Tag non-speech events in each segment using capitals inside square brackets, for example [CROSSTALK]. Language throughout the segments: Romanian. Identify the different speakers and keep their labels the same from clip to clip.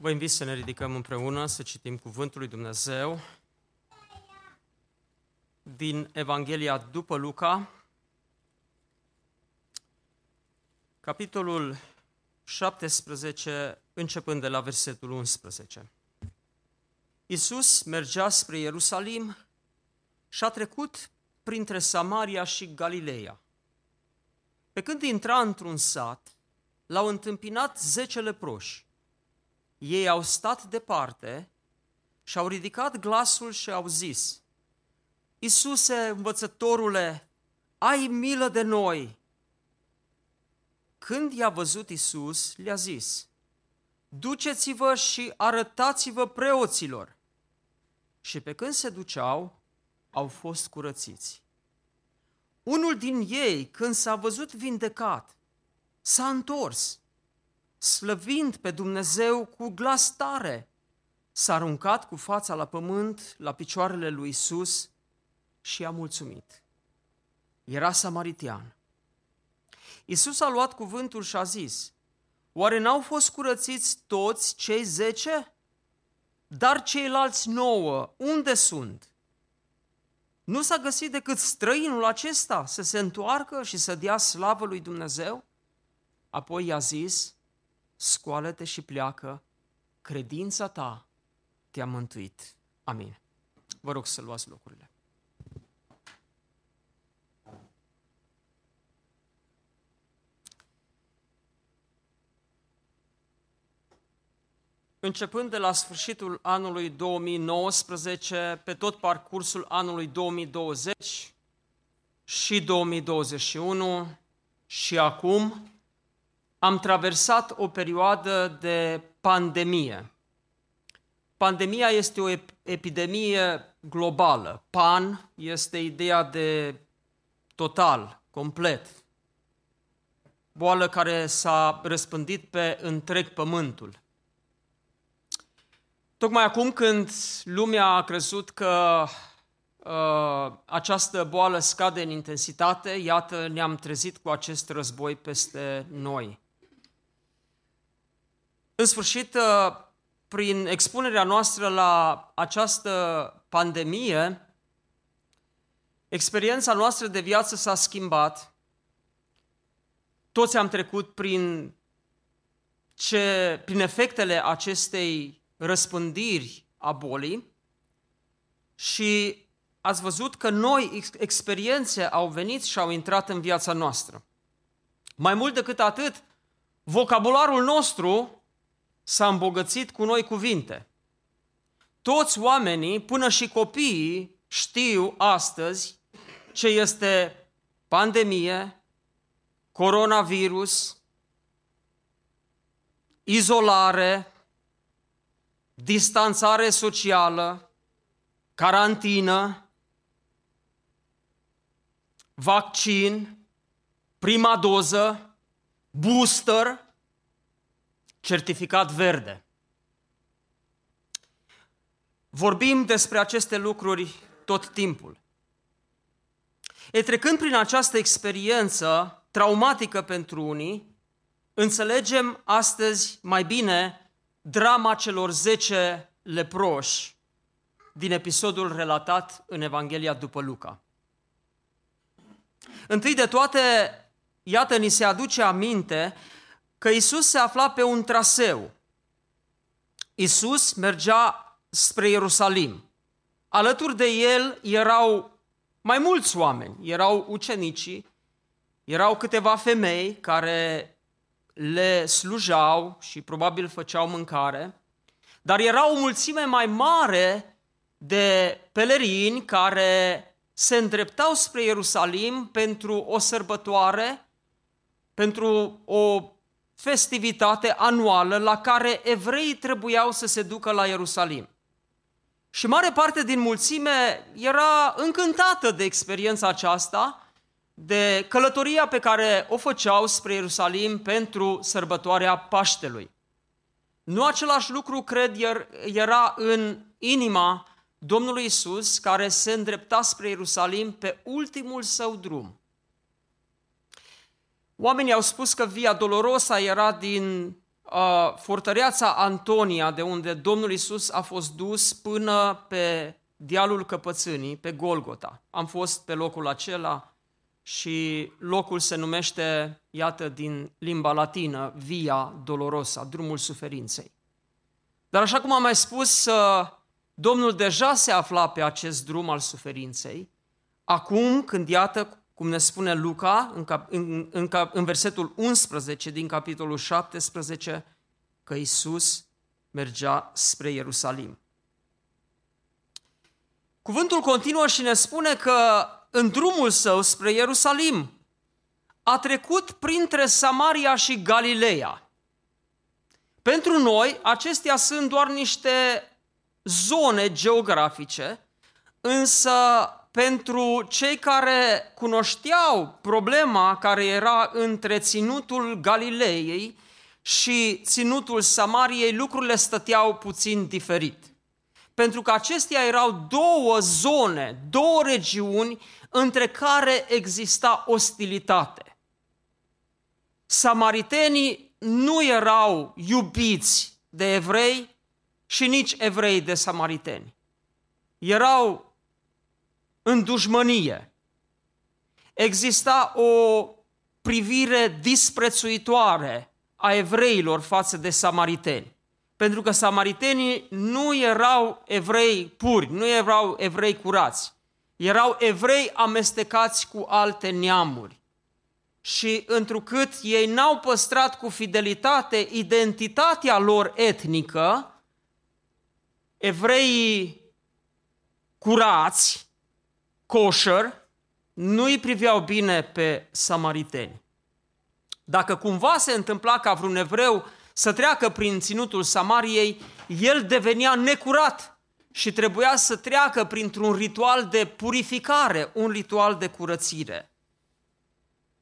Speaker 1: Vă invit să ne ridicăm împreună, să citim Cuvântul lui Dumnezeu din Evanghelia după Luca, capitolul 17, începând de la versetul 11. Iisus mergea spre Ierusalim și a trecut printre Samaria și Galileea. Pe când intra într-un sat, l-au întâmpinat zece leproși. Ei au stat departe și au ridicat glasul și au zis, Iisuse, învățătorule, ai milă de noi! Când i-a văzut Isus, le-a zis, Duceți-vă și arătați-vă preoților. Și pe când se duceau, au fost curățiți. Unul din ei, când s-a văzut vindecat, s-a întors, slăvind pe Dumnezeu cu glas tare, s-a aruncat cu fața la pământ, la picioarele lui Isus și a mulțumit. Era samaritian. Isus a luat cuvântul și a zis, Oare n-au fost curățiți toți cei zece? Dar ceilalți nouă, unde sunt? Nu s-a găsit decât străinul acesta să se întoarcă și să dea slavă lui Dumnezeu? Apoi i-a zis, scoală-te și pleacă, credința ta te-a mântuit. Amin. Vă rog să luați locurile. Începând de la sfârșitul anului 2019, pe tot parcursul anului 2020 și 2021 și acum, am traversat o perioadă de pandemie. Pandemia este o epidemie globală. Pan este ideea de total, complet. Boală care s-a răspândit pe întreg pământul. Tocmai acum când lumea a crezut că uh, această boală scade în intensitate, iată, ne-am trezit cu acest război peste noi. În sfârșit, uh, prin expunerea noastră la această pandemie, experiența noastră de viață s-a schimbat. Toți am trecut prin, ce, prin efectele acestei răspândiri a bolii și ați văzut că noi experiențe au venit și au intrat în viața noastră. Mai mult decât atât, vocabularul nostru s-a îmbogățit cu noi cuvinte. Toți oamenii, până și copiii, știu astăzi ce este pandemie, coronavirus, izolare, distanțare socială, carantină, vaccin, prima doză, booster, certificat verde. Vorbim despre aceste lucruri tot timpul. E trecând prin această experiență traumatică pentru unii, înțelegem astăzi mai bine drama celor zece leproși din episodul relatat în Evanghelia după Luca. Întâi de toate, iată, ni se aduce aminte că Isus se afla pe un traseu. Isus mergea spre Ierusalim. Alături de el erau mai mulți oameni, erau ucenicii, erau câteva femei care le slujau și probabil făceau mâncare, dar era o mulțime mai mare de pelerini care se îndreptau spre Ierusalim pentru o sărbătoare, pentru o festivitate anuală la care evreii trebuiau să se ducă la Ierusalim. Și mare parte din mulțime era încântată de experiența aceasta, de călătoria pe care o făceau spre Ierusalim pentru sărbătoarea Paștelui. Nu același lucru, cred, era în inima Domnului Isus, care se îndrepta spre Ierusalim pe ultimul său drum. Oamenii au spus că Via Dolorosa era din uh, fortăreața Antonia, de unde Domnul Isus a fost dus până pe dealul căpățânii, pe Golgota. Am fost pe locul acela și locul se numește, iată, din limba latină, Via Dolorosa, drumul suferinței. Dar așa cum am mai spus, uh, Domnul deja se afla pe acest drum al suferinței. Acum, când iată, cum ne spune Luca în, cap, în, în, în versetul 11 din capitolul 17, că Isus mergea spre Ierusalim. Cuvântul continuă și ne spune că în drumul său spre Ierusalim a trecut printre Samaria și Galileea. Pentru noi, acestea sunt doar niște zone geografice, însă pentru cei care cunoșteau problema care era între ținutul Galileei și ținutul Samariei, lucrurile stăteau puțin diferit. Pentru că acestea erau două zone, două regiuni între care exista ostilitate. Samaritenii nu erau iubiți de evrei și nici evrei de samariteni. Erau în dușmănie. Exista o privire disprețuitoare a evreilor față de samariteni. Pentru că samaritenii nu erau evrei puri, nu erau evrei curați. Erau evrei amestecați cu alte neamuri. Și întrucât ei n-au păstrat cu fidelitate identitatea lor etnică, evreii curați, kosher, nu îi priveau bine pe samariteni. Dacă cumva se întâmpla ca vreun evreu să treacă prin ținutul Samariei, el devenea necurat și trebuia să treacă printr-un ritual de purificare, un ritual de curățire.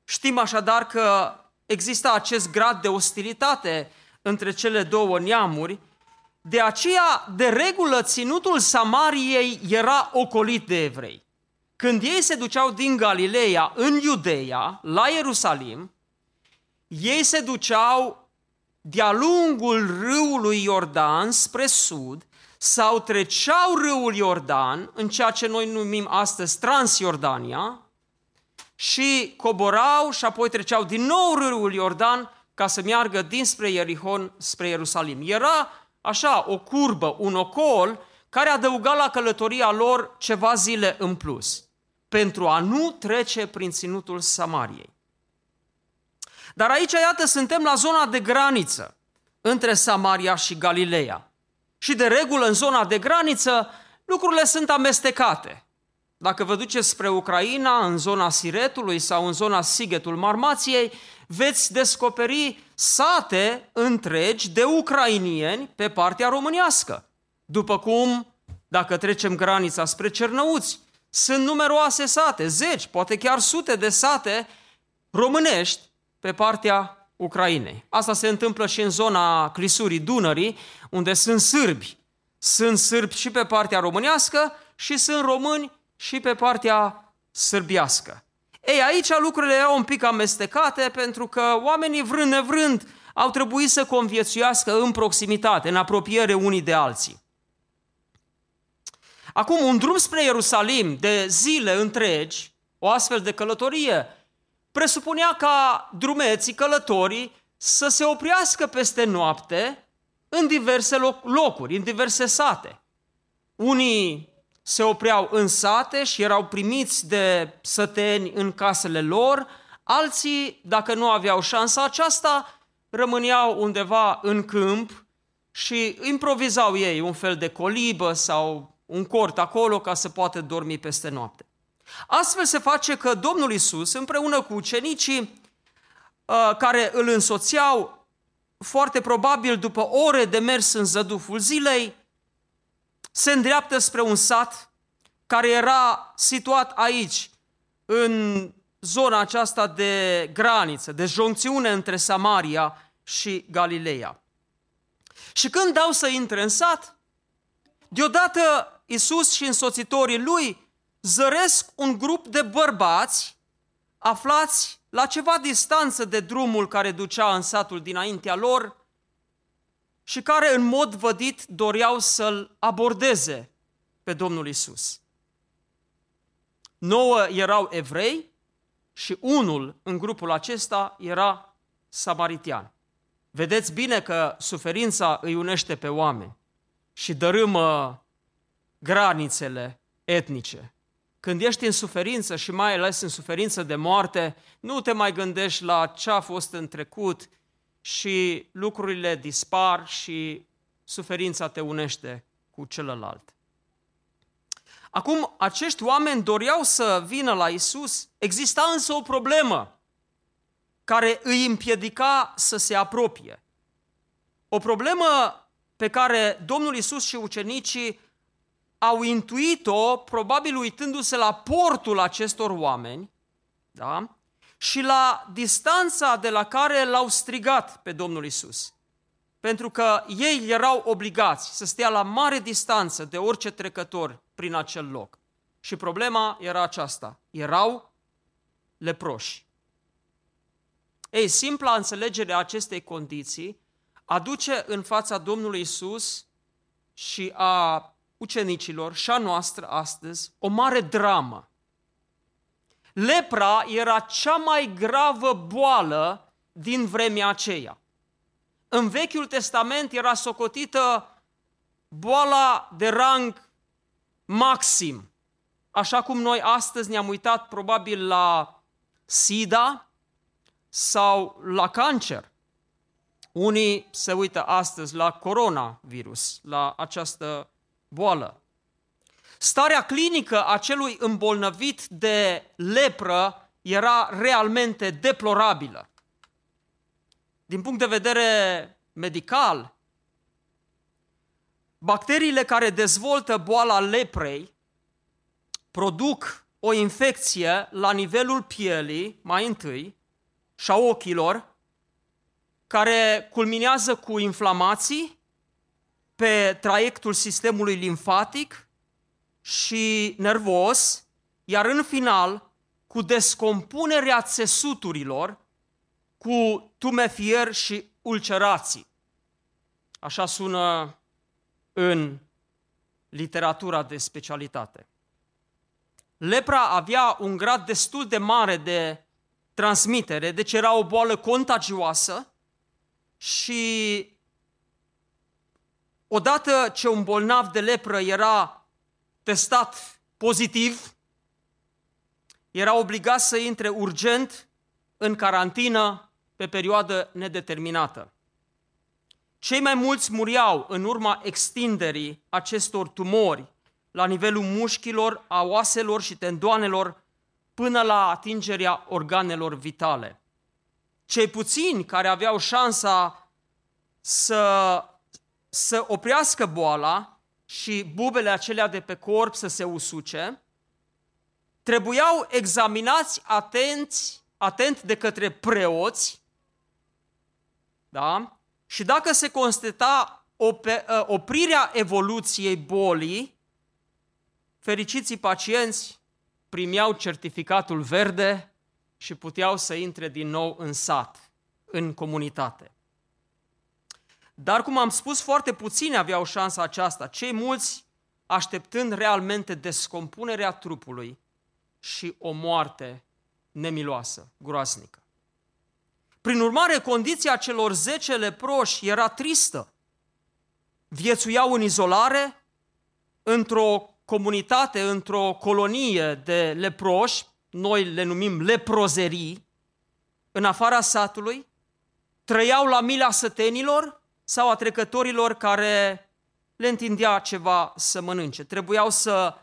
Speaker 1: Știm așadar că există acest grad de ostilitate între cele două neamuri de aceea, de regulă, ținutul Samariei era ocolit de evrei. Când ei se duceau din Galileea în Iudeea, la Ierusalim, ei se duceau de-a lungul râului Iordan spre sud sau treceau râul Iordan, în ceea ce noi numim astăzi Transjordania, și coborau și apoi treceau din nou râul Iordan ca să meargă dinspre Ierihon spre Ierusalim. Era așa, o curbă, un ocol, care adăuga la călătoria lor ceva zile în plus, pentru a nu trece prin ținutul Samariei. Dar aici, iată, suntem la zona de graniță între Samaria și Galileea. Și de regulă, în zona de graniță, lucrurile sunt amestecate. Dacă vă duceți spre Ucraina, în zona Siretului sau în zona Sigetul Marmației, veți descoperi sate întregi de ucrainieni pe partea românească. După cum, dacă trecem granița spre Cernăuți, sunt numeroase sate, zeci, poate chiar sute de sate românești pe partea Ucrainei. Asta se întâmplă și în zona clisurii Dunării, unde sunt sârbi. Sunt sârbi și pe partea românească și sunt români și pe partea sârbiască. Ei, aici lucrurile erau un pic amestecate pentru că oamenii vrând nevrând au trebuit să conviețuiască în proximitate, în apropiere unii de alții. Acum, un drum spre Ierusalim de zile întregi, o astfel de călătorie, presupunea ca drumeții, călătorii, să se oprească peste noapte în diverse locuri, în diverse sate. Unii se opreau în sate și erau primiți de săteni în casele lor, alții, dacă nu aveau șansa aceasta, rămâneau undeva în câmp și improvizau ei un fel de colibă sau un cort acolo ca să poată dormi peste noapte. Astfel se face că Domnul Isus, împreună cu ucenicii uh, care îl însoțeau, foarte probabil după ore de mers în zăduful zilei, se îndreaptă spre un sat care era situat aici, în zona aceasta de graniță, de joncțiune între Samaria și Galileea. Și când dau să intre în sat, deodată Isus și însoțitorii lui zăresc un grup de bărbați aflați la ceva distanță de drumul care ducea în satul dinaintea lor și care în mod vădit doreau să-l abordeze pe Domnul Isus. Nouă erau evrei și unul în grupul acesta era samaritian. Vedeți bine că suferința îi unește pe oameni și dărâmă granițele etnice. Când ești în suferință și mai ales în suferință de moarte, nu te mai gândești la ce a fost în trecut și lucrurile dispar și suferința te unește cu celălalt. Acum, acești oameni doreau să vină la Isus, exista însă o problemă care îi împiedica să se apropie. O problemă pe care Domnul Isus și ucenicii au intuit-o, probabil uitându-se la portul acestor oameni, da? și la distanța de la care l-au strigat pe Domnul Isus. Pentru că ei erau obligați să stea la mare distanță de orice trecător prin acel loc. Și problema era aceasta. Erau leproși. Ei, simpla înțelegere a acestei condiții aduce în fața Domnului Isus și a ucenicilor și a noastră astăzi o mare dramă. Lepra era cea mai gravă boală din vremea aceea. În Vechiul Testament era socotită boala de rang maxim. Așa cum noi astăzi ne-am uitat probabil la SIDA sau la cancer. Unii se uită astăzi la coronavirus, la această boală. Starea clinică a celui îmbolnăvit de lepră era realmente deplorabilă. Din punct de vedere medical, bacteriile care dezvoltă boala leprei produc o infecție la nivelul pielii, mai întâi, și a ochilor, care culminează cu inflamații pe traiectul sistemului limfatic și nervos, iar în final, cu descompunerea țesuturilor, cu tumefier și ulcerații. Așa sună în literatura de specialitate. Lepra avea un grad destul de mare de transmitere, deci era o boală contagioasă și odată ce un bolnav de lepră era testat pozitiv, era obligat să intre urgent în carantină pe perioadă nedeterminată. Cei mai mulți muriau în urma extinderii acestor tumori la nivelul mușchilor, a oaselor și tendoanelor până la atingerea organelor vitale. Cei puțini care aveau șansa să, să oprească boala și bubele acelea de pe corp să se usuce, trebuiau examinați atenți, atent de către preoți, da? și dacă se constata ă, oprirea evoluției bolii, fericiții pacienți primeau certificatul verde și puteau să intre din nou în sat, în comunitate. Dar, cum am spus, foarte puțini aveau șansa aceasta, cei mulți așteptând realmente descompunerea trupului și o moarte nemiloasă, groasnică. Prin urmare, condiția celor zece leproși era tristă. Viețuiau în izolare, într-o comunitate, într-o colonie de leproși, noi le numim leprozerii, în afara satului, trăiau la mila sătenilor sau a trecătorilor care le întindea ceva să mănânce. Trebuiau să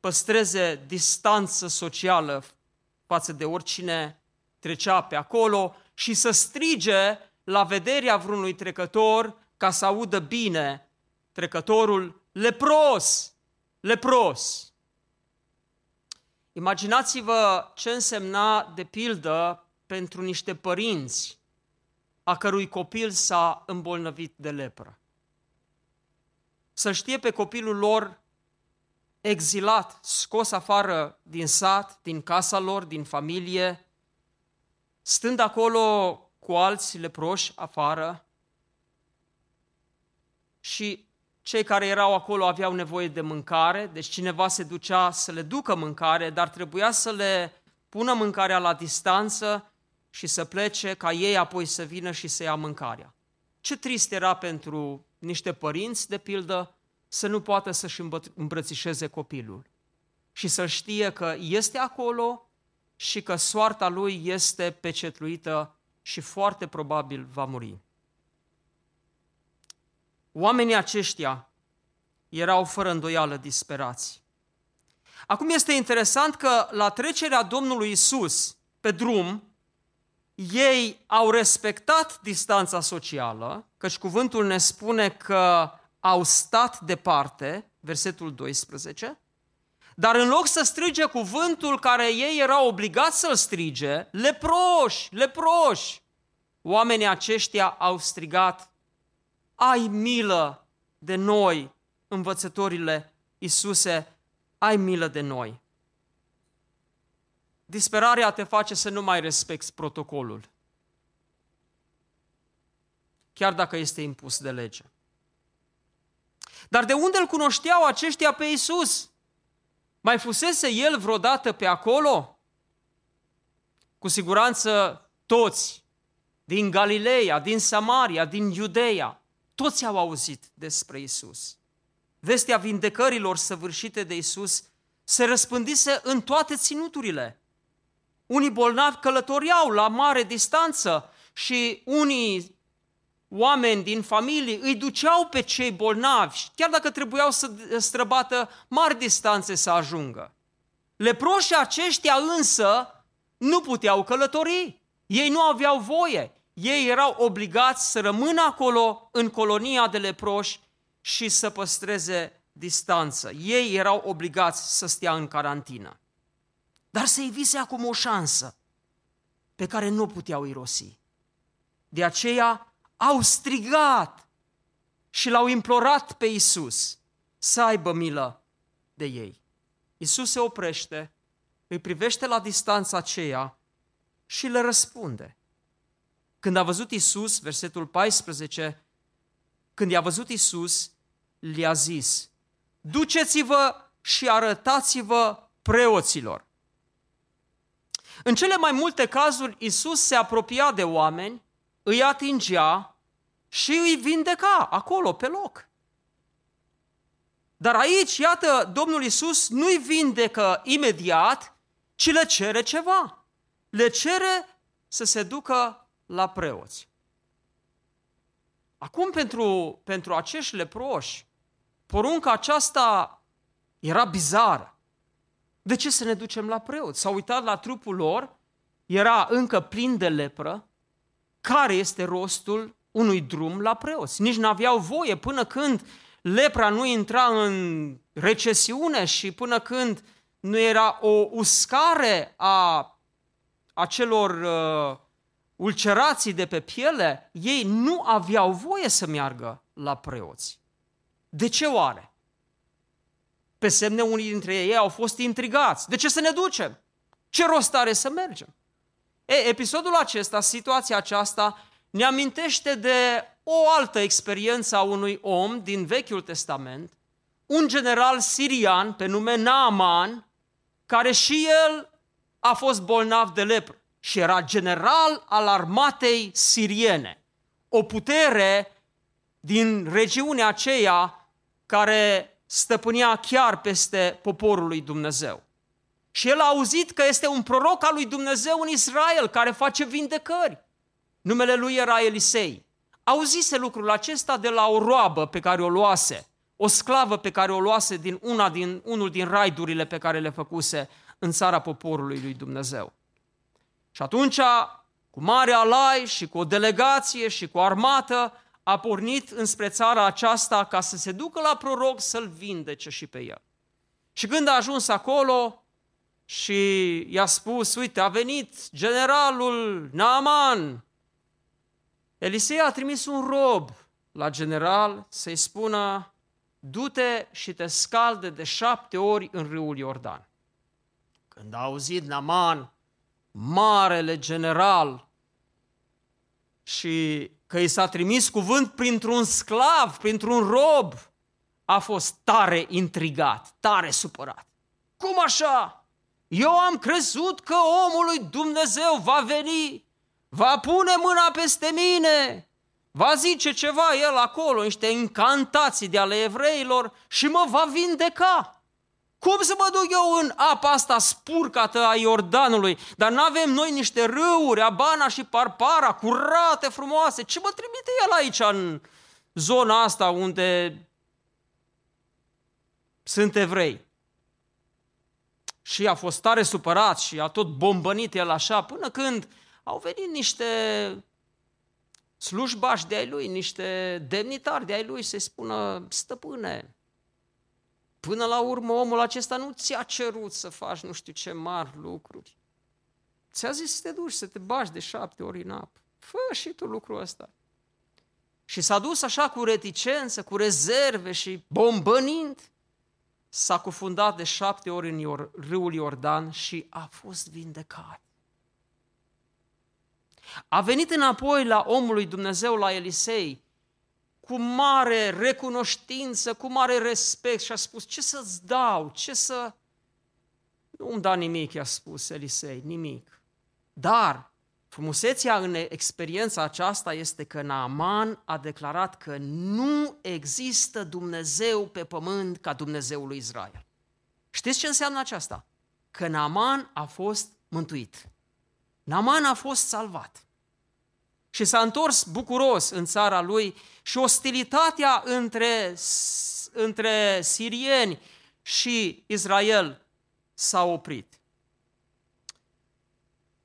Speaker 1: păstreze distanță socială față de oricine trecea pe acolo și să strige la vederea vreunui trecător ca să audă bine trecătorul lepros, lepros. Imaginați-vă ce însemna, de pildă, pentru niște părinți a cărui copil s-a îmbolnăvit de lepră. Să știe pe copilul lor exilat, scos afară din sat, din casa lor, din familie, stând acolo cu alți leproși afară și cei care erau acolo aveau nevoie de mâncare, deci cineva se ducea să le ducă mâncare, dar trebuia să le pună mâncarea la distanță și să plece ca ei apoi să vină și să ia mâncarea. Ce trist era pentru niște părinți, de pildă, să nu poată să-și îmbrățișeze copilul și să știe că este acolo și că soarta lui este pecetluită și foarte probabil va muri. Oamenii aceștia erau fără îndoială disperați. Acum este interesant că la trecerea Domnului Isus pe drum, ei au respectat distanța socială, căci cuvântul ne spune că au stat departe, versetul 12, dar în loc să strige cuvântul care ei erau obligați să-l strige, leproși, leproși, oamenii aceștia au strigat, ai milă de noi, învățătorile Iisuse, ai milă de noi. Disperarea te face să nu mai respecti protocolul, chiar dacă este impus de lege. Dar de unde îl cunoșteau aceștia pe Isus? Mai fusese el vreodată pe acolo? Cu siguranță toți din Galileea, din Samaria, din Iudeea, toți au auzit despre Isus. Vestea vindecărilor săvârșite de Isus se răspândise în toate ținuturile. Unii bolnavi călătoriau la mare distanță și unii oameni din familie îi duceau pe cei bolnavi, chiar dacă trebuiau să străbată mari distanțe să ajungă. Leproșii aceștia însă nu puteau călători. Ei nu aveau voie. Ei erau obligați să rămână acolo în colonia de leproși și să păstreze distanță. Ei erau obligați să stea în carantină. Dar se evise acum o șansă pe care nu puteau irosi. De aceea au strigat și l-au implorat pe Isus să aibă milă de ei. Isus se oprește, îi privește la distanța aceea și le răspunde. Când a văzut Isus, versetul 14, când i-a văzut Isus, le-a zis, duceți-vă și arătați-vă preoților. În cele mai multe cazuri, Isus se apropia de oameni îi atingea și îi vindeca acolo, pe loc. Dar aici, iată, Domnul Isus nu-i vindecă imediat, ci le cere ceva. Le cere să se ducă la preoți. Acum, pentru, pentru acești leproși, porunca aceasta era bizară. De ce să ne ducem la preoți? S-au uitat la trupul lor, era încă plin de lepră, care este rostul unui drum la preoți. Nici nu aveau voie până când lepra nu intra în recesiune și până când nu era o uscare a acelor uh, ulcerații de pe piele, ei nu aveau voie să meargă la preoți. De ce oare? Pe semne unii dintre ei au fost intrigați. De ce să ne ducem? Ce rost are să mergem? E, episodul acesta, situația aceasta, ne amintește de o altă experiență a unui om din Vechiul Testament, un general sirian pe nume Naaman, care și el a fost bolnav de lepră și era general al armatei siriene, o putere din regiunea aceea care stăpânea chiar peste poporul lui Dumnezeu. Și el a auzit că este un proroc al lui Dumnezeu în Israel care face vindecări. Numele lui era Elisei. Auzise lucrul acesta de la o roabă pe care o luase, o sclavă pe care o luase din, una din unul din raidurile pe care le făcuse în țara poporului lui Dumnezeu. Și atunci, cu mare alai și cu o delegație și cu o armată, a pornit înspre țara aceasta ca să se ducă la proroc să-l vindece și pe el. Și când a ajuns acolo și i-a spus, uite, a venit generalul Naaman, Elisei a trimis un rob la general să-i spună, du-te și te scalde de șapte ori în râul Iordan. Când a auzit Naman, marele general, și că i s-a trimis cuvânt printr-un sclav, printr-un rob, a fost tare intrigat, tare supărat. Cum așa? Eu am crezut că omul lui Dumnezeu va veni, va pune mâna peste mine, va zice ceva el acolo, niște incantații de ale evreilor și mă va vindeca. Cum să mă duc eu în apa asta spurcată a Iordanului? Dar nu avem noi niște râuri, Abana și Parpara, curate, frumoase. Ce mă trimite el aici, în zona asta unde sunt evrei? Și a fost tare supărat și a tot bombănit el așa, până când au venit niște slujbași de ai lui, niște demnitari de ai lui să-i spună, stăpâne, Până la urmă, omul acesta nu ți-a cerut să faci nu știu ce mari lucruri. Ți-a zis să te duci, să te bași de șapte ori în apă. Fă și tu lucrul ăsta. Și s-a dus așa cu reticență, cu rezerve și bombănind, s-a cufundat de șapte ori în Ior- râul Iordan și a fost vindecat. A venit înapoi la omul lui Dumnezeu, la Elisei, cu mare recunoștință, cu mare respect și a spus, ce să-ți dau, ce să... Nu-mi da nimic, i-a spus Elisei, nimic. Dar frumusețea în experiența aceasta este că Naaman a declarat că nu există Dumnezeu pe pământ ca Dumnezeul lui Israel. Știți ce înseamnă aceasta? Că Naaman a fost mântuit. Naaman a fost salvat și s-a întors bucuros în țara lui și ostilitatea între, între sirieni și Israel s-a oprit.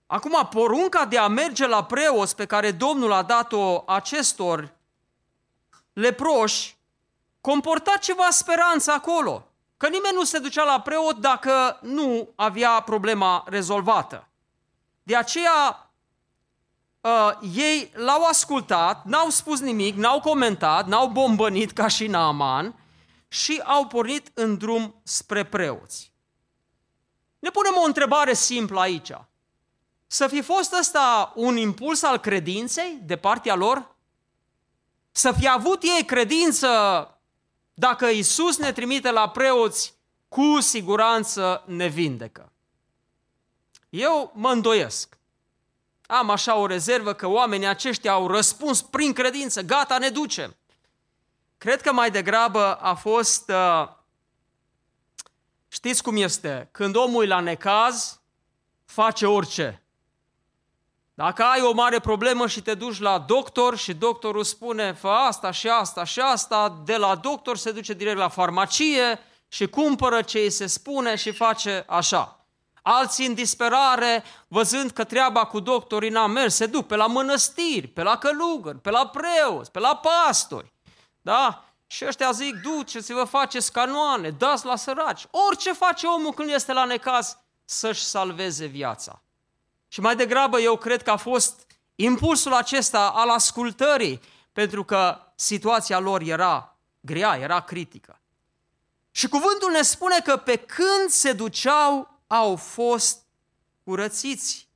Speaker 1: Acum, porunca de a merge la preos pe care Domnul a dat-o acestor leproși comporta ceva speranță acolo. Că nimeni nu se ducea la preot dacă nu avea problema rezolvată. De aceea uh, ei l-au ascultat, n-au spus nimic, n-au comentat, n-au bombănit ca și Naaman și au pornit în drum spre preoți. Ne punem o întrebare simplă aici. Să fi fost ăsta un impuls al credinței de partea lor? Să fi avut ei credință dacă Isus ne trimite la preoți, cu siguranță ne vindecă. Eu mă îndoiesc am așa o rezervă că oamenii aceștia au răspuns prin credință, gata, ne ducem. Cred că mai degrabă a fost, uh, știți cum este, când omul e la necaz, face orice. Dacă ai o mare problemă și te duci la doctor și doctorul spune fă asta și asta și asta, de la doctor se duce direct la farmacie și cumpără ce îi se spune și face așa. Alții în disperare, văzând că treaba cu doctorii n-a mers, se duc pe la mănăstiri, pe la călugări, pe la preoți, pe la pastori. Da? Și ăștia zic, duceți-vă, faceți canoane, dați la săraci. Orice face omul când este la necaz, să-și salveze viața. Și mai degrabă eu cred că a fost impulsul acesta al ascultării, pentru că situația lor era grea, era critică. Și cuvântul ne spune că pe când se duceau au fost curățiți.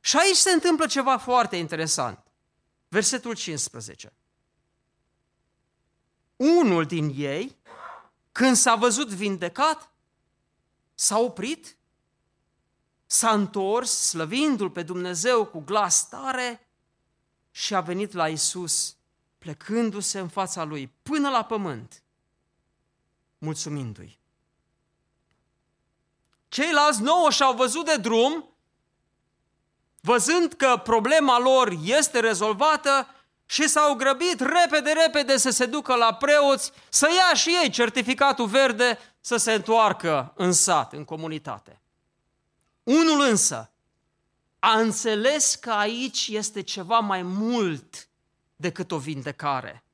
Speaker 1: Și aici se întâmplă ceva foarte interesant. Versetul 15. Unul din ei, când s-a văzut vindecat, s-a oprit, s-a întors, slăvindu-L pe Dumnezeu cu glas tare și a venit la Isus, plecându-se în fața Lui până la pământ, mulțumindu-i. Ceilalți nouă și-au văzut de drum, văzând că problema lor este rezolvată și s-au grăbit repede, repede să se ducă la preoți, să ia și ei certificatul verde, să se întoarcă în sat, în comunitate. Unul însă a înțeles că aici este ceva mai mult decât o vindecare.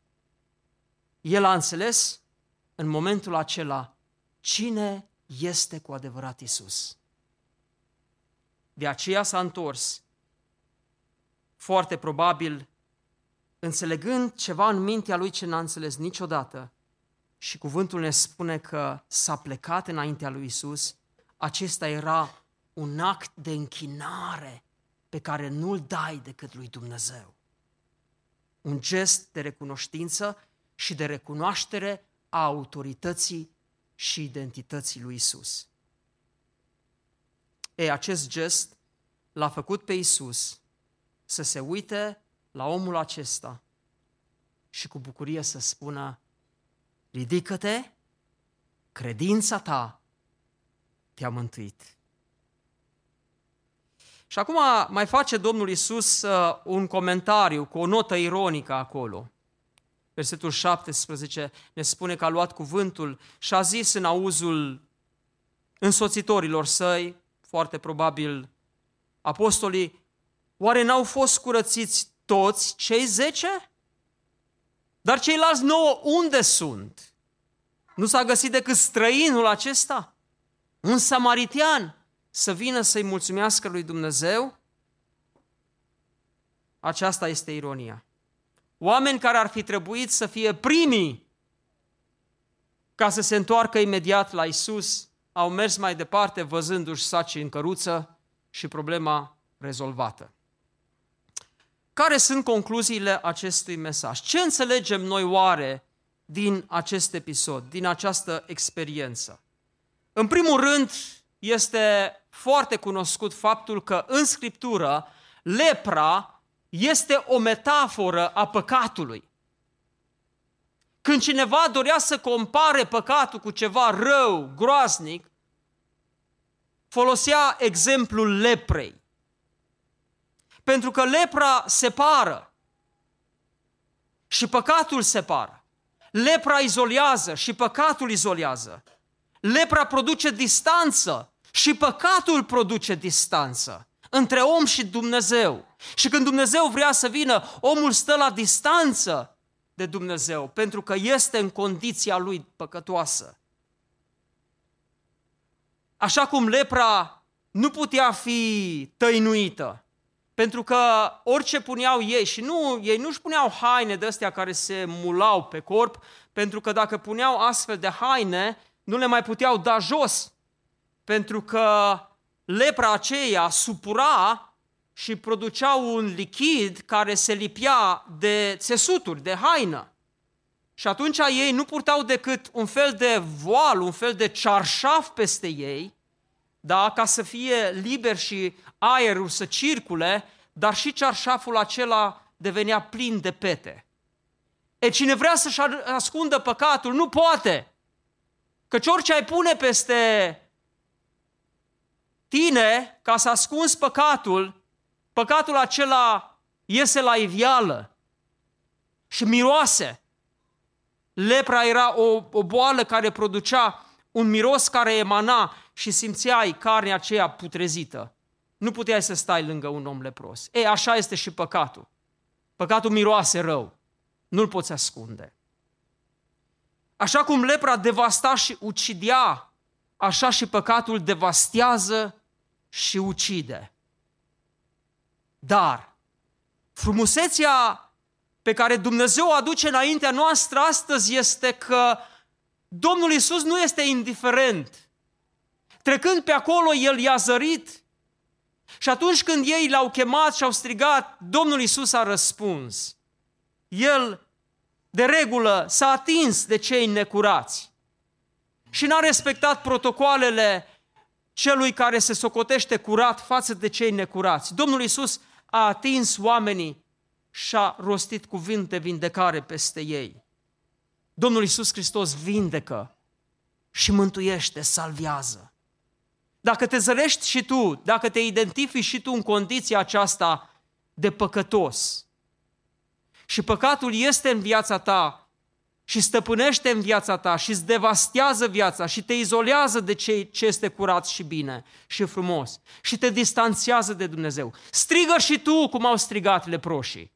Speaker 1: El a înțeles în momentul acela cine este cu adevărat Isus. De aceea s-a întors, foarte probabil înțelegând ceva în mintea lui ce n-a înțeles niciodată. Și cuvântul ne spune că s-a plecat înaintea lui Isus. Acesta era un act de închinare pe care nu-l dai decât lui Dumnezeu. Un gest de recunoștință și de recunoaștere a autorității și identității lui Isus. E, acest gest l-a făcut pe Isus să se uite la omul acesta și cu bucurie să spună, ridică-te, credința ta te-a mântuit. Și acum mai face Domnul Isus uh, un comentariu cu o notă ironică acolo. Versetul 17 ne spune că a luat cuvântul și a zis în auzul însoțitorilor săi, foarte probabil apostolii, oare n-au fost curățiți toți cei zece? Dar ceilalți nouă unde sunt? Nu s-a găsit decât străinul acesta? Un samaritian să vină să-i mulțumească lui Dumnezeu? Aceasta este ironia. Oameni care ar fi trebuit să fie primii ca să se întoarcă imediat la Isus, au mers mai departe văzându-și saci în căruță și problema rezolvată. Care sunt concluziile acestui mesaj? Ce înțelegem noi oare din acest episod, din această experiență? În primul rând, este foarte cunoscut faptul că în Scriptură lepra este o metaforă a păcatului. Când cineva dorea să compare păcatul cu ceva rău, groaznic, folosea exemplul leprei. Pentru că lepra separă și păcatul separă. Lepra izolează și păcatul izolează. Lepra produce distanță și păcatul produce distanță între om și Dumnezeu. Și când Dumnezeu vrea să vină, omul stă la distanță de Dumnezeu, pentru că este în condiția lui păcătoasă. Așa cum lepra nu putea fi tăinuită, pentru că orice puneau ei, și nu, ei nu-și puneau haine de astea care se mulau pe corp, pentru că dacă puneau astfel de haine, nu le mai puteau da jos, pentru că lepra aceea supura și producea un lichid care se lipia de țesuturi, de haină. Și atunci ei nu purtau decât un fel de voal, un fel de cearșaf peste ei, da, ca să fie liber și aerul să circule, dar și cearșaful acela devenea plin de pete. E cine vrea să-și ascundă păcatul, nu poate. Căci orice ai pune peste tine ca să ascunzi păcatul, păcatul acela iese la ivială și miroase. Lepra era o, o boală care producea un miros care emana și simțeai carnea aceea putrezită. Nu puteai să stai lângă un om lepros. E, așa este și păcatul. Păcatul miroase rău. Nu-l poți ascunde. Așa cum lepra devasta și ucidea, așa și păcatul devastează și ucide. Dar frumusețea pe care Dumnezeu o aduce înaintea noastră astăzi este că Domnul Isus nu este indiferent. Trecând pe acolo, El i-a zărit și atunci când ei l-au chemat și au strigat, Domnul Isus a răspuns. El, de regulă, s-a atins de cei necurați și n-a respectat protocoalele celui care se socotește curat față de cei necurați. Domnul Isus a atins oamenii și a rostit cuvinte de vindecare peste ei. Domnul Isus Hristos vindecă și mântuiește, salvează. Dacă te zărești și tu, dacă te identifici și tu în condiția aceasta de păcătos și păcatul este în viața ta și stăpânește în viața ta și îți devastează viața și te izolează de ce, ce este curat și bine și frumos și te distanțează de Dumnezeu. Strigă și tu cum au strigat leproșii.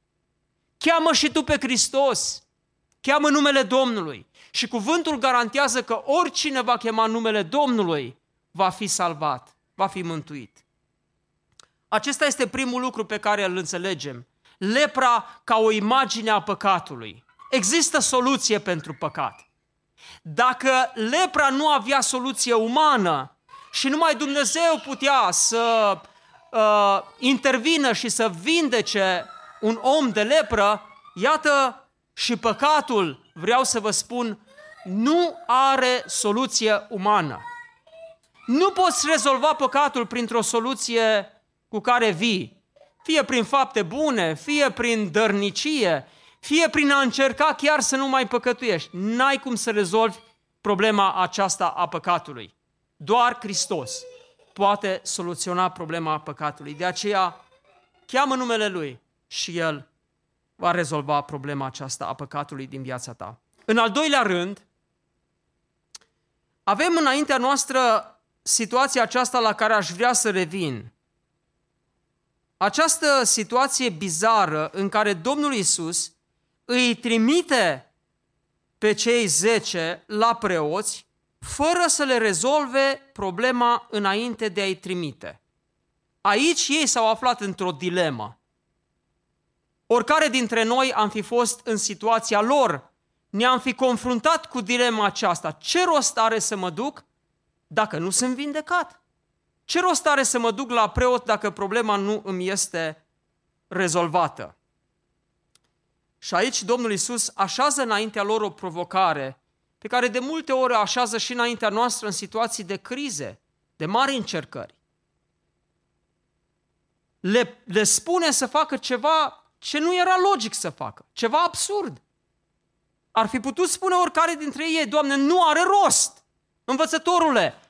Speaker 1: cheamă și tu pe Hristos, cheamă numele Domnului. Și cuvântul garantează că oricine va chema numele Domnului va fi salvat, va fi mântuit. Acesta este primul lucru pe care îl înțelegem. Lepra ca o imagine a păcatului. Există soluție pentru păcat. Dacă lepra nu avea soluție umană și numai Dumnezeu putea să uh, intervină și să vindece un om de lepră, iată și păcatul, vreau să vă spun, nu are soluție umană. Nu poți rezolva păcatul printr-o soluție cu care vii, fie prin fapte bune, fie prin dărnicie, fie prin a încerca chiar să nu mai păcătuiești. N-ai cum să rezolvi problema aceasta a păcatului. Doar Hristos poate soluționa problema păcatului. De aceea, cheamă numele Lui și El va rezolva problema aceasta a păcatului din viața ta. În al doilea rând, avem înaintea noastră situația aceasta la care aș vrea să revin. Această situație bizară în care Domnul Isus îi trimite pe cei zece la preoți fără să le rezolve problema înainte de a-i trimite. Aici ei s-au aflat într-o dilemă. Oricare dintre noi am fi fost în situația lor, ne-am fi confruntat cu dilema aceasta. Ce rost are să mă duc dacă nu sunt vindecat? Ce rost are să mă duc la preot dacă problema nu îmi este rezolvată? Și aici Domnul Isus așează înaintea lor o provocare pe care de multe ori o așează și înaintea noastră în situații de crize, de mari încercări. Le, le spune să facă ceva ce nu era logic să facă, ceva absurd. Ar fi putut spune oricare dintre ei, Doamne, nu are rost, învățătorule,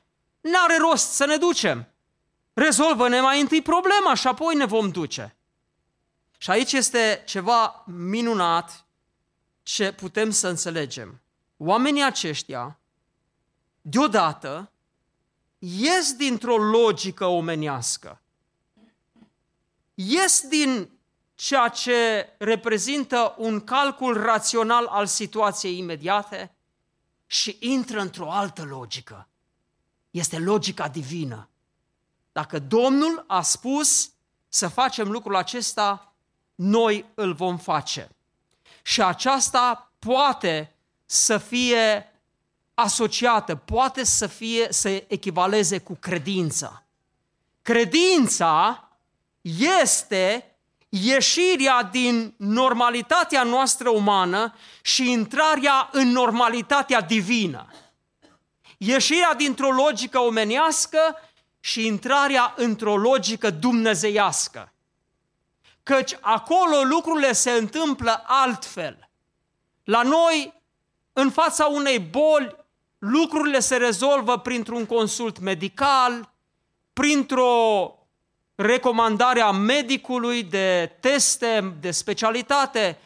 Speaker 1: nu are rost să ne ducem. Rezolvă-ne mai întâi problema și apoi ne vom duce. Și aici este ceva minunat ce putem să înțelegem. Oamenii aceștia, deodată, ies dintr-o logică omenească. Ies din ceea ce reprezintă un calcul rațional al situației imediate și intră într-o altă logică. Este logica divină. Dacă Domnul a spus să facem lucrul acesta, noi îl vom face. Și aceasta poate să fie asociată, poate să fie să echivaleze cu credința. Credința este ieșirea din normalitatea noastră umană și intrarea în normalitatea divină. Ieșirea dintr-o logică omenească și intrarea într-o logică dumnezeiască. Căci acolo lucrurile se întâmplă altfel. La noi, în fața unei boli, lucrurile se rezolvă printr-un consult medical, printr-o recomandare a medicului de teste de specialitate,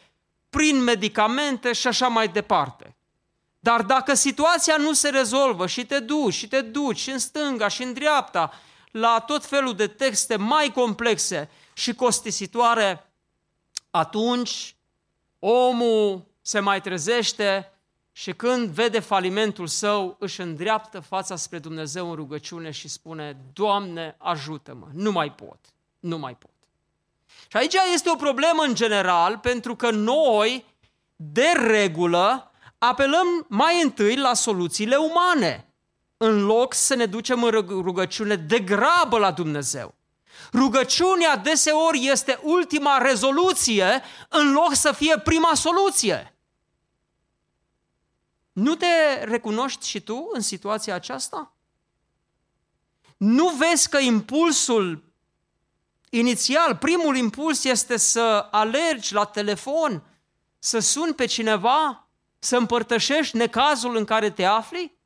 Speaker 1: prin medicamente și așa mai departe. Dar dacă situația nu se rezolvă și te duci și te duci și în stânga și în dreapta la tot felul de texte mai complexe și costisitoare, atunci omul se mai trezește și când vede falimentul său, își îndreaptă fața spre Dumnezeu în rugăciune și spune, Doamne, ajută-mă, nu mai pot, nu mai pot. Și aici este o problemă în general, pentru că noi, de regulă, apelăm mai întâi la soluțiile umane, în loc să ne ducem în rugăciune de grabă la Dumnezeu. Rugăciunea deseori este ultima rezoluție în loc să fie prima soluție. Nu te recunoști și tu în situația aceasta? Nu vezi că impulsul inițial, primul impuls este să alergi la telefon, să suni pe cineva, să împărtășești necazul în care te afli?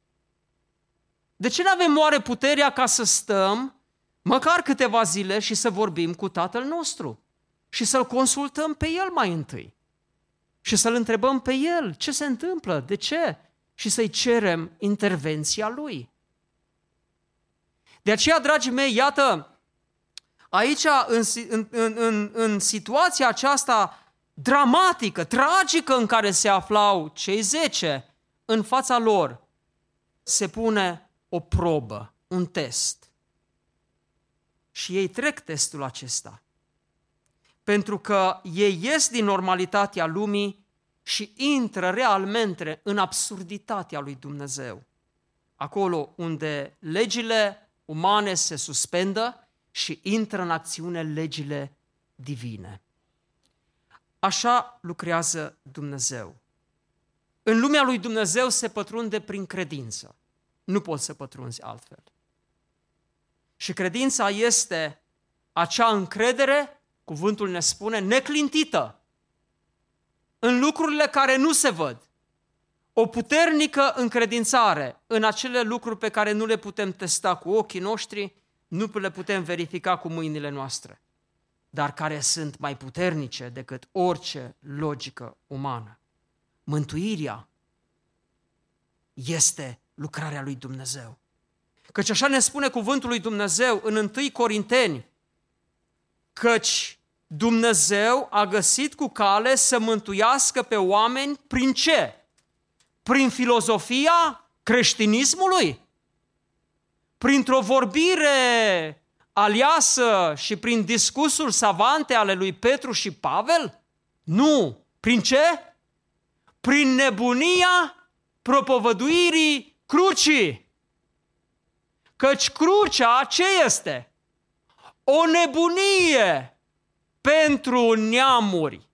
Speaker 1: De ce nu avem oare puterea ca să stăm măcar câteva zile și să vorbim cu Tatăl nostru și să-L consultăm pe El mai întâi și să-L întrebăm pe El ce se întâmplă, de ce și să-i cerem intervenția Lui. De aceea, dragii mei, iată, aici, în, în, în, în situația aceasta dramatică, tragică în care se aflau cei zece, în fața lor se pune o probă, un test. Și ei trec testul acesta. Pentru că ei ies din normalitatea lumii și intră realmente în absurditatea lui Dumnezeu. Acolo unde legile umane se suspendă și intră în acțiune legile divine. Așa lucrează Dumnezeu. În lumea lui Dumnezeu se pătrunde prin credință. Nu poți să pătrunzi altfel. Și credința este acea încredere, cuvântul ne spune, neclintită în lucrurile care nu se văd. O puternică încredințare în acele lucruri pe care nu le putem testa cu ochii noștri, nu le putem verifica cu mâinile noastre, dar care sunt mai puternice decât orice logică umană. Mântuirea este lucrarea lui Dumnezeu. Căci așa ne spune cuvântul lui Dumnezeu în 1 Corinteni, căci Dumnezeu a găsit cu cale să mântuiască pe oameni prin ce? Prin filozofia creștinismului? Printr-o vorbire aliasă și prin discursul savante ale lui Petru și Pavel? Nu. Prin ce? Prin nebunia propovăduirii crucii. Căci crucea ce este? O nebunie pentru neamuri.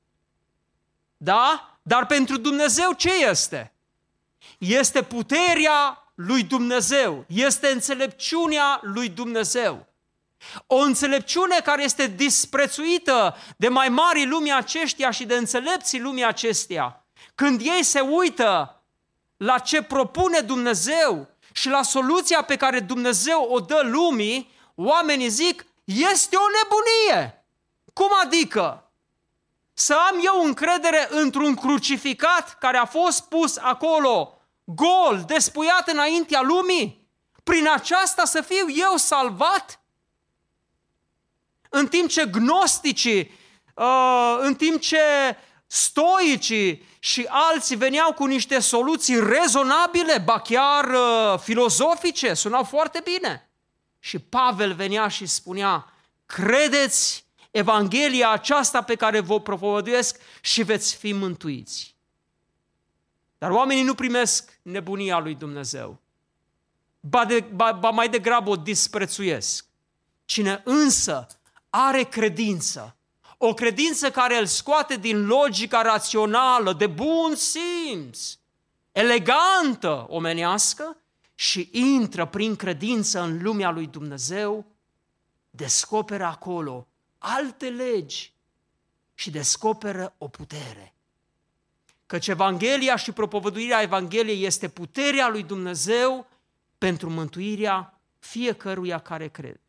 Speaker 1: Da? Dar pentru Dumnezeu ce este? Este puterea lui Dumnezeu, este înțelepciunea lui Dumnezeu. O înțelepciune care este disprețuită de mai mari lumii aceștia și de înțelepții lumii acestea. Când ei se uită la ce propune Dumnezeu și la soluția pe care Dumnezeu o dă lumii, oamenii zic, este o nebunie. Cum adică? Să am eu încredere într-un crucificat care a fost pus acolo, gol, despuiat înaintea lumii? Prin aceasta să fiu eu salvat? În timp ce gnosticii, uh, în timp ce stoicii și alții veneau cu niște soluții rezonabile, ba chiar uh, filozofice, sunau foarte bine. Și Pavel venea și spunea, credeți Evanghelia aceasta pe care vă propovăduiesc și veți fi mântuiți. Dar oamenii nu primesc nebunia lui Dumnezeu. Ba, de, ba, ba mai degrabă o disprețuiesc. Cine însă are credință, o credință care îl scoate din logica rațională, de bun simț, elegantă, omenească, și intră prin credință în lumea lui Dumnezeu, descoperă acolo alte legi și descoperă o putere. Căci Evanghelia și propovăduirea Evangheliei este puterea lui Dumnezeu pentru mântuirea fiecăruia care crede.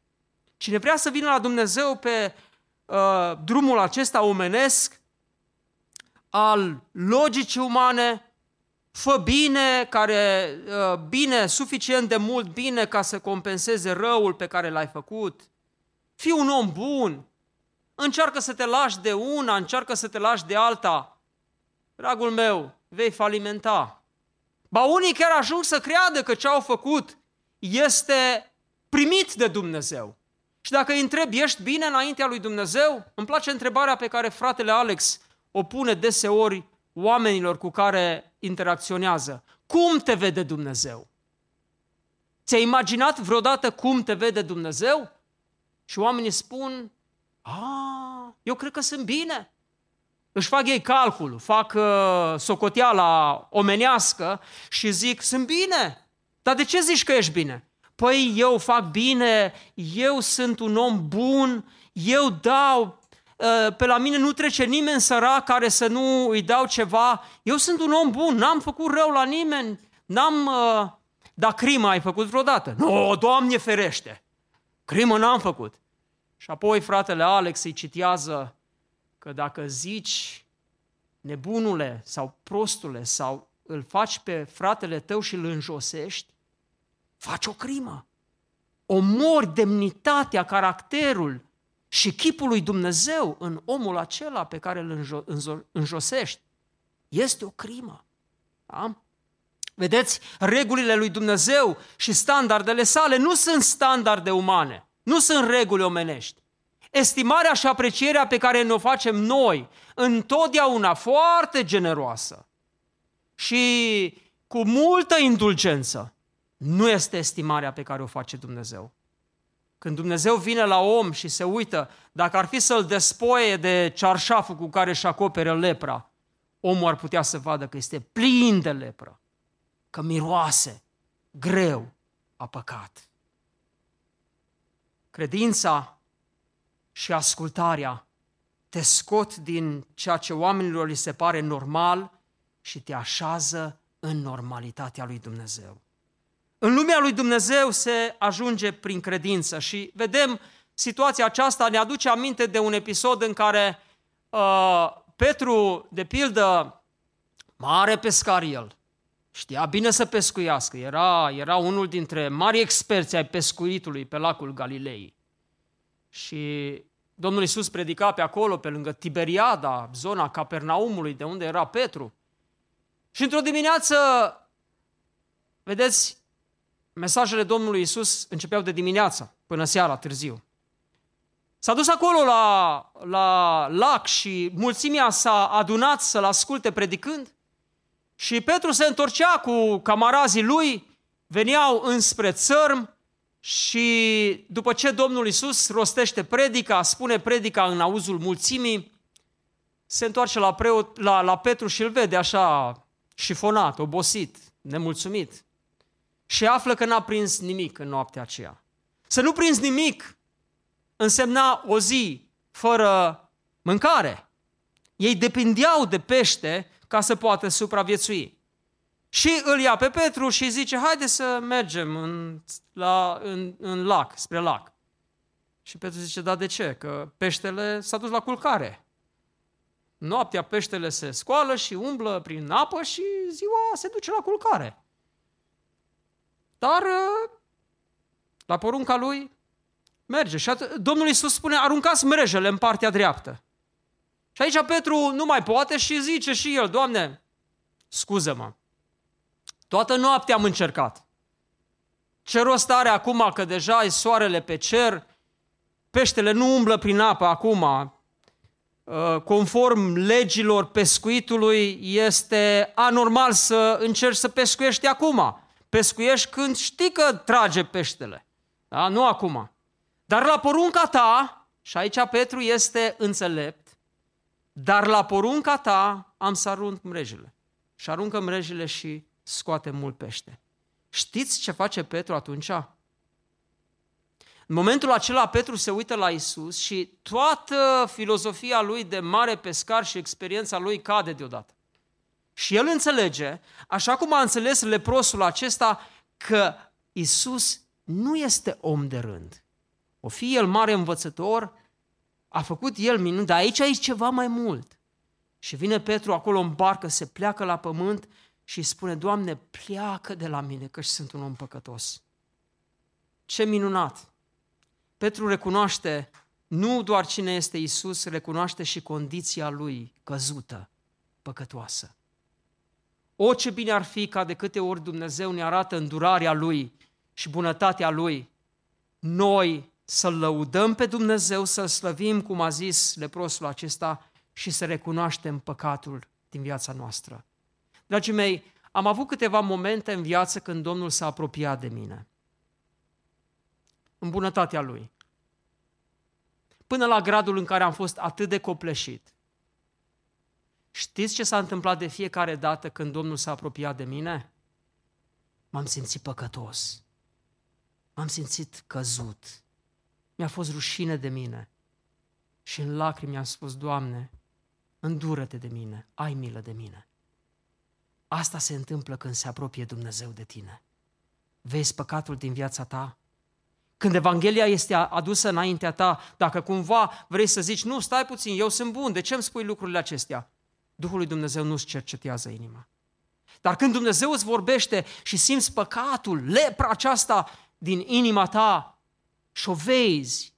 Speaker 1: Cine vrea să vină la Dumnezeu pe uh, drumul acesta omenesc al logicii umane, fă bine, care, uh, bine, suficient de mult bine ca să compenseze răul pe care l-ai făcut. Fii un om bun, încearcă să te lași de una, încearcă să te lași de alta. Dragul meu, vei falimenta. Ba unii chiar ajung să creadă că ce au făcut este primit de Dumnezeu. Și dacă îi întrebi, ești bine înaintea lui Dumnezeu? Îmi place întrebarea pe care fratele Alex o pune deseori oamenilor cu care interacționează. Cum te vede Dumnezeu? Ți-ai imaginat vreodată cum te vede Dumnezeu? Și oamenii spun, a, eu cred că sunt bine. Își fac ei calcul, fac uh, socoteala omenească și zic, sunt bine. Dar de ce zici că ești bine? Păi eu fac bine, eu sunt un om bun, eu dau, ă, pe la mine nu trece nimeni sărac care să nu îi dau ceva, eu sunt un om bun, n-am făcut rău la nimeni, n-am... Ă, dar crimă ai făcut vreodată? Nu, no, Doamne ferește! Crimă n-am făcut. Și apoi fratele Alex îi citează că dacă zici nebunule sau prostule sau îl faci pe fratele tău și îl înjosești, faci o crimă. Omori demnitatea, caracterul și chipul lui Dumnezeu în omul acela pe care îl înjosești, este o crimă. Da? Vedeți, regulile lui Dumnezeu și standardele sale nu sunt standarde umane, nu sunt reguli omenești. Estimarea și aprecierea pe care ne-o facem noi, întotdeauna foarte generoasă și cu multă indulgență, nu este estimarea pe care o face Dumnezeu. Când Dumnezeu vine la om și se uită, dacă ar fi să-l despoie de cearșaful cu care își acoperă lepra, omul ar putea să vadă că este plin de lepră, că miroase greu a păcat. Credința și ascultarea te scot din ceea ce oamenilor li se pare normal și te așează în normalitatea lui Dumnezeu. În lumea lui Dumnezeu se ajunge prin credință și vedem situația aceasta, ne aduce aminte de un episod în care uh, Petru, de pildă, mare pescar el, știa bine să pescuiască, era, era unul dintre mari experți ai pescuitului pe lacul Galilei. Și Domnul Iisus predica pe acolo, pe lângă Tiberiada, zona Capernaumului, de unde era Petru. Și într-o dimineață, vedeți, mesajele Domnului Isus începeau de dimineață până seara târziu. S-a dus acolo la, la lac și mulțimea s-a adunat să-l asculte predicând și Petru se întorcea cu camarazii lui, veneau înspre țărm și după ce Domnul Isus rostește predica, spune predica în auzul mulțimii, se întoarce la, preot, la, la Petru și îl vede așa șifonat, obosit, nemulțumit și află că n-a prins nimic în noaptea aceea. Să nu prins nimic însemna o zi fără mâncare. Ei depindeau de pește ca să poată supraviețui. Și îl ia pe Petru și zice, haide să mergem în, la, în, în lac, spre lac. Și Petru zice, da, de ce? Că peștele s-a dus la culcare. Noaptea peștele se scoală și umblă prin apă și ziua se duce la culcare. Dar uh, la porunca lui merge. Și Domnul Iisus spune, aruncați mrejele în partea dreaptă. Și aici Petru nu mai poate și zice și el, Doamne, scuză-mă, toată noaptea am încercat. Ce rost are acum că deja e soarele pe cer, peștele nu umblă prin apă acum, uh, conform legilor pescuitului, este anormal să încerci să pescuiești acum pescuiești când știi că trage peștele. Da? Nu acum. Dar la porunca ta, și aici Petru este înțelept, dar la porunca ta am să arunc mrejele. Și aruncă mrejele și scoate mult pește. Știți ce face Petru atunci? În momentul acela Petru se uită la Isus și toată filozofia lui de mare pescar și experiența lui cade deodată. Și el înțelege, așa cum a înțeles leprosul acesta, că Isus nu este om de rând. O fi el mare învățător, a făcut el minuni, dar aici e ceva mai mult. Și vine Petru acolo în barcă, se pleacă la pământ și spune, Doamne, pleacă de la mine, că sunt un om păcătos. Ce minunat! Petru recunoaște nu doar cine este Isus, recunoaște și condiția lui căzută, păcătoasă. O, ce bine ar fi ca de câte ori Dumnezeu ne arată îndurarea Lui și bunătatea Lui, noi să-L lăudăm pe Dumnezeu, să-L slăvim, cum a zis leprosul acesta, și să recunoaștem păcatul din viața noastră. Dragii mei, am avut câteva momente în viață când Domnul s-a apropiat de mine. În bunătatea Lui. Până la gradul în care am fost atât de copleșit, Știți ce s-a întâmplat de fiecare dată când Domnul s-a apropiat de mine? M-am simțit păcătos. M-am simțit căzut. Mi-a fost rușine de mine. Și în lacrimi am spus, Doamne, îndură-te de mine, ai milă de mine. Asta se întâmplă când se apropie Dumnezeu de tine. Vezi păcatul din viața ta? Când Evanghelia este adusă înaintea ta, dacă cumva vrei să zici, nu, stai puțin, eu sunt bun, de ce îmi spui lucrurile acestea? Duhul lui Dumnezeu nu-ți cercetează inima. Dar când Dumnezeu îți vorbește și simți păcatul, lepra aceasta din inima ta și o vezi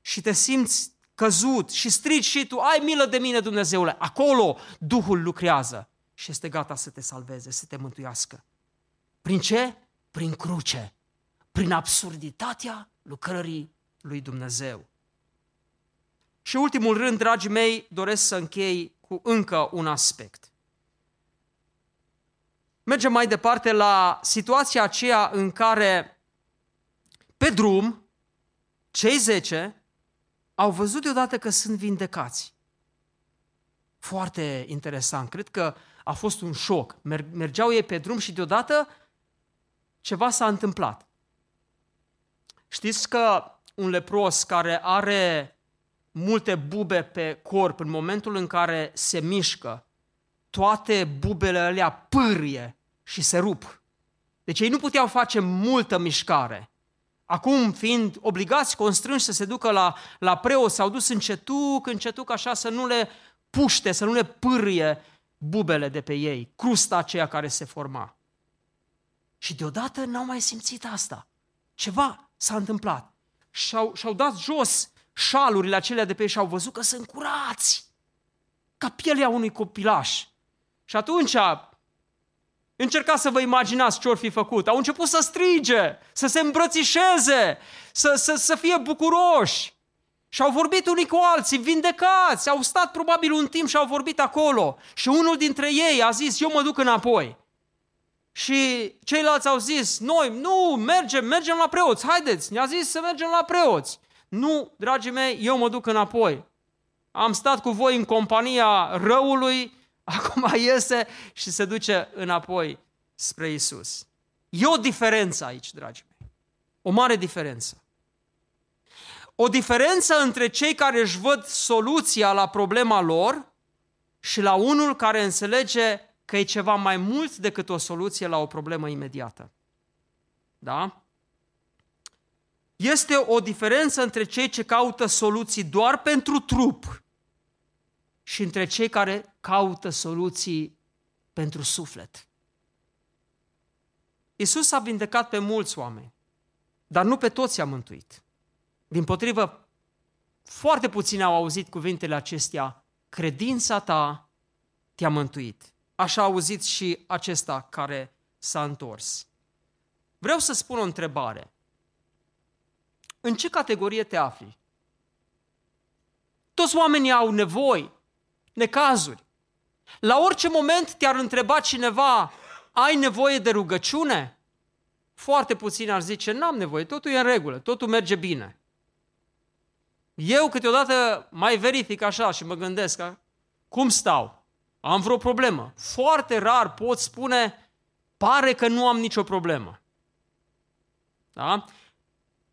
Speaker 1: și te simți căzut și strigi și tu, ai milă de mine, Dumnezeule. Acolo Duhul lucrează și este gata să te salveze, să te mântuiască. Prin ce? Prin cruce. Prin absurditatea lucrării lui Dumnezeu. Și ultimul rând, dragii mei, doresc să închei cu încă un aspect. Mergem mai departe la situația aceea în care pe drum cei zece au văzut deodată că sunt vindecați. Foarte interesant. Cred că a fost un șoc. Mergeau ei pe drum și deodată ceva s-a întâmplat. Știți că un lepros care are multe bube pe corp, în momentul în care se mișcă, toate bubele alea pârie și se rup. Deci ei nu puteau face multă mișcare. Acum, fiind obligați, constrânși să se ducă la, la preot, s-au dus încetuc, încetuc, așa să nu le puște, să nu le pârie bubele de pe ei, crusta aceea care se forma. Și deodată n-au mai simțit asta. Ceva s-a întâmplat. Și-au, și-au dat jos șalurile acelea de pe ei și au văzut că sunt curați, ca pielea unui copilaș. Și atunci Încercați să vă imaginați ce or fi făcut. Au început să strige, să se îmbrățișeze, să, să, să fie bucuroși. Și au vorbit unii cu alții, vindecați, au stat probabil un timp și au vorbit acolo. Și unul dintre ei a zis, eu mă duc înapoi. Și ceilalți au zis, noi, nu, mergem, mergem la preoți, haideți, ne-a zis să mergem la preoți. Nu, dragii mei, eu mă duc înapoi. Am stat cu voi în compania răului, [LAUGHS] acum iese și se duce înapoi spre Isus. E o diferență aici, dragii mei. O mare diferență. O diferență între cei care își văd soluția la problema lor și la unul care înțelege că e ceva mai mult decât o soluție la o problemă imediată. Da? Este o diferență între cei ce caută soluții doar pentru trup și între cei care caută soluții pentru suflet. Isus a vindecat pe mulți oameni, dar nu pe toți a mântuit. Din potrivă, foarte puțini au auzit cuvintele acestea, credința ta te-a mântuit. Așa a auzit și acesta care s-a întors. Vreau să spun o întrebare. În ce categorie te afli? Toți oamenii au nevoi, necazuri. La orice moment te-ar întreba cineva, ai nevoie de rugăciune? Foarte puțin ar zice, n-am nevoie, totul e în regulă, totul merge bine. Eu câteodată mai verific așa și mă gândesc, cum stau? Am vreo problemă? Foarte rar pot spune, pare că nu am nicio problemă. Da?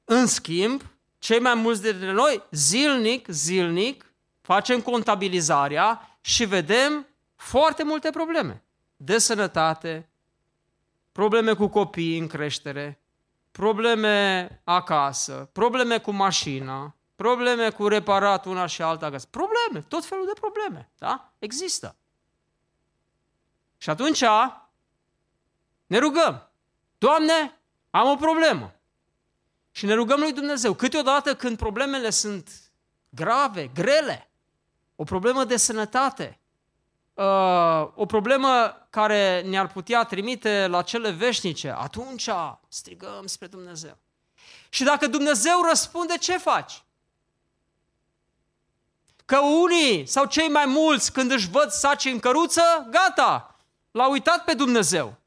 Speaker 1: În schimb, cei mai mulți dintre noi, zilnic, zilnic, facem contabilizarea și vedem foarte multe probleme. De sănătate, probleme cu copiii în creștere, probleme acasă, probleme cu mașina, probleme cu reparat una și alta acasă. Probleme, tot felul de probleme, da? Există. Și atunci ne rugăm. Doamne, am o problemă. Și ne rugăm lui Dumnezeu. Câteodată când problemele sunt grave, grele, o problemă de sănătate, uh, o problemă care ne-ar putea trimite la cele veșnice, atunci strigăm spre Dumnezeu. Și dacă Dumnezeu răspunde, ce faci? Că unii sau cei mai mulți, când își văd saci în căruță, gata, l-au uitat pe Dumnezeu.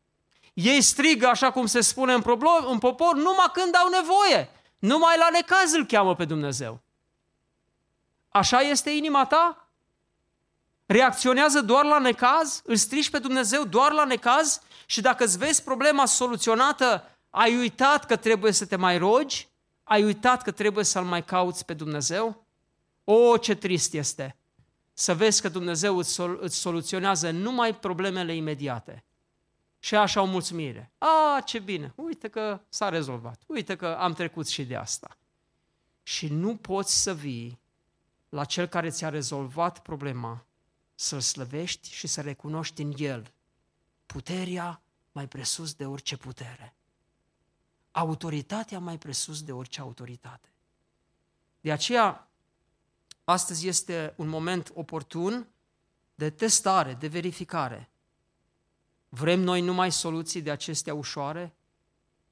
Speaker 1: Ei strigă, așa cum se spune în, în popor, numai când au nevoie. Numai la necaz îl cheamă pe Dumnezeu. Așa este inima ta? Reacționează doar la necaz? Îl strici pe Dumnezeu doar la necaz? Și dacă îți vezi problema soluționată, ai uitat că trebuie să te mai rogi? Ai uitat că trebuie să-L mai cauți pe Dumnezeu? O, ce trist este să vezi că Dumnezeu îți, sol- îți soluționează numai problemele imediate. Și așa o mulțumire. A, ce bine, uite că s-a rezolvat, uite că am trecut și de asta. Și nu poți să vii la cel care ți-a rezolvat problema, să-l slăvești și să recunoști în el puterea mai presus de orice putere. Autoritatea mai presus de orice autoritate. De aceea, astăzi este un moment oportun de testare, de verificare. Vrem noi numai soluții de acestea ușoare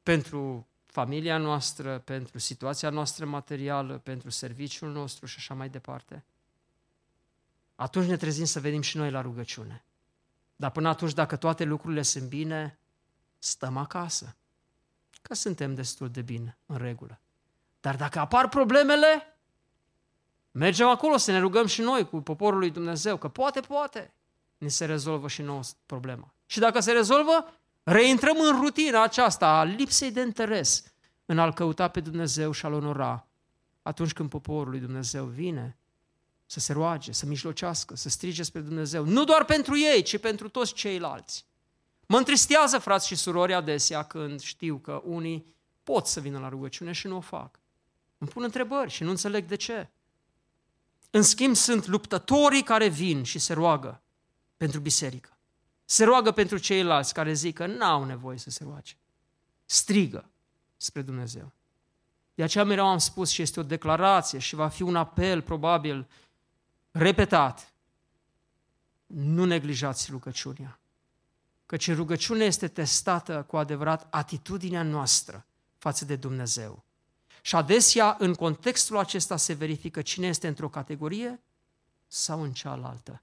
Speaker 1: pentru familia noastră, pentru situația noastră materială, pentru serviciul nostru și așa mai departe? Atunci ne trezim să venim și noi la rugăciune. Dar până atunci, dacă toate lucrurile sunt bine, stăm acasă. Că suntem destul de bine, în regulă. Dar dacă apar problemele, mergem acolo să ne rugăm și noi cu poporul lui Dumnezeu, că poate, poate, ni se rezolvă și nouă problema. Și dacă se rezolvă, reintrăm în rutina aceasta a lipsei de interes în a-L căuta pe Dumnezeu și a-L onora atunci când poporul lui Dumnezeu vine să se roage, să mijlocească, să strige spre Dumnezeu. Nu doar pentru ei, ci pentru toți ceilalți. Mă întristează, frați și surori, adesea când știu că unii pot să vină la rugăciune și nu o fac. Îmi pun întrebări și nu înțeleg de ce. În schimb, sunt luptătorii care vin și se roagă pentru biserică. Se roagă pentru ceilalți care zic că n-au nevoie să se roage. Strigă spre Dumnezeu. De aceea mereu am spus și este o declarație și va fi un apel probabil repetat. Nu neglijați rugăciunea. Căci rugăciunea este testată cu adevărat atitudinea noastră față de Dumnezeu. Și adesea, în contextul acesta, se verifică cine este într-o categorie sau în cealaltă.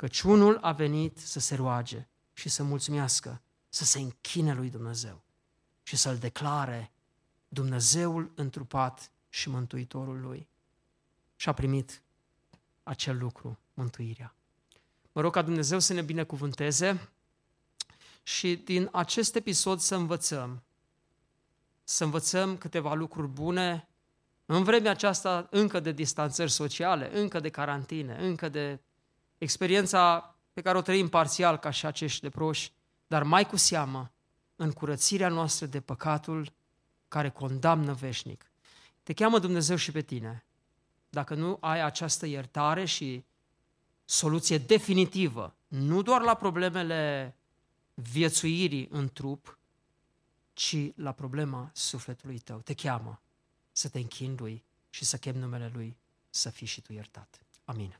Speaker 1: Căci unul a venit să se roage și să mulțumească, să se închine lui Dumnezeu și să-L declare Dumnezeul întrupat și Mântuitorul lui. Și a primit acel lucru, mântuirea. Mă rog ca Dumnezeu să ne binecuvânteze și din acest episod să învățăm, să învățăm câteva lucruri bune în vremea aceasta încă de distanțări sociale, încă de carantine, încă de experiența pe care o trăim parțial ca și acești leproși, dar mai cu seamă în curățirea noastră de păcatul care condamnă veșnic. Te cheamă Dumnezeu și pe tine. Dacă nu ai această iertare și soluție definitivă, nu doar la problemele viețuirii în trup, ci la problema sufletului tău. Te cheamă să te închini lui și să chem numele lui să fii și tu iertat. Amin.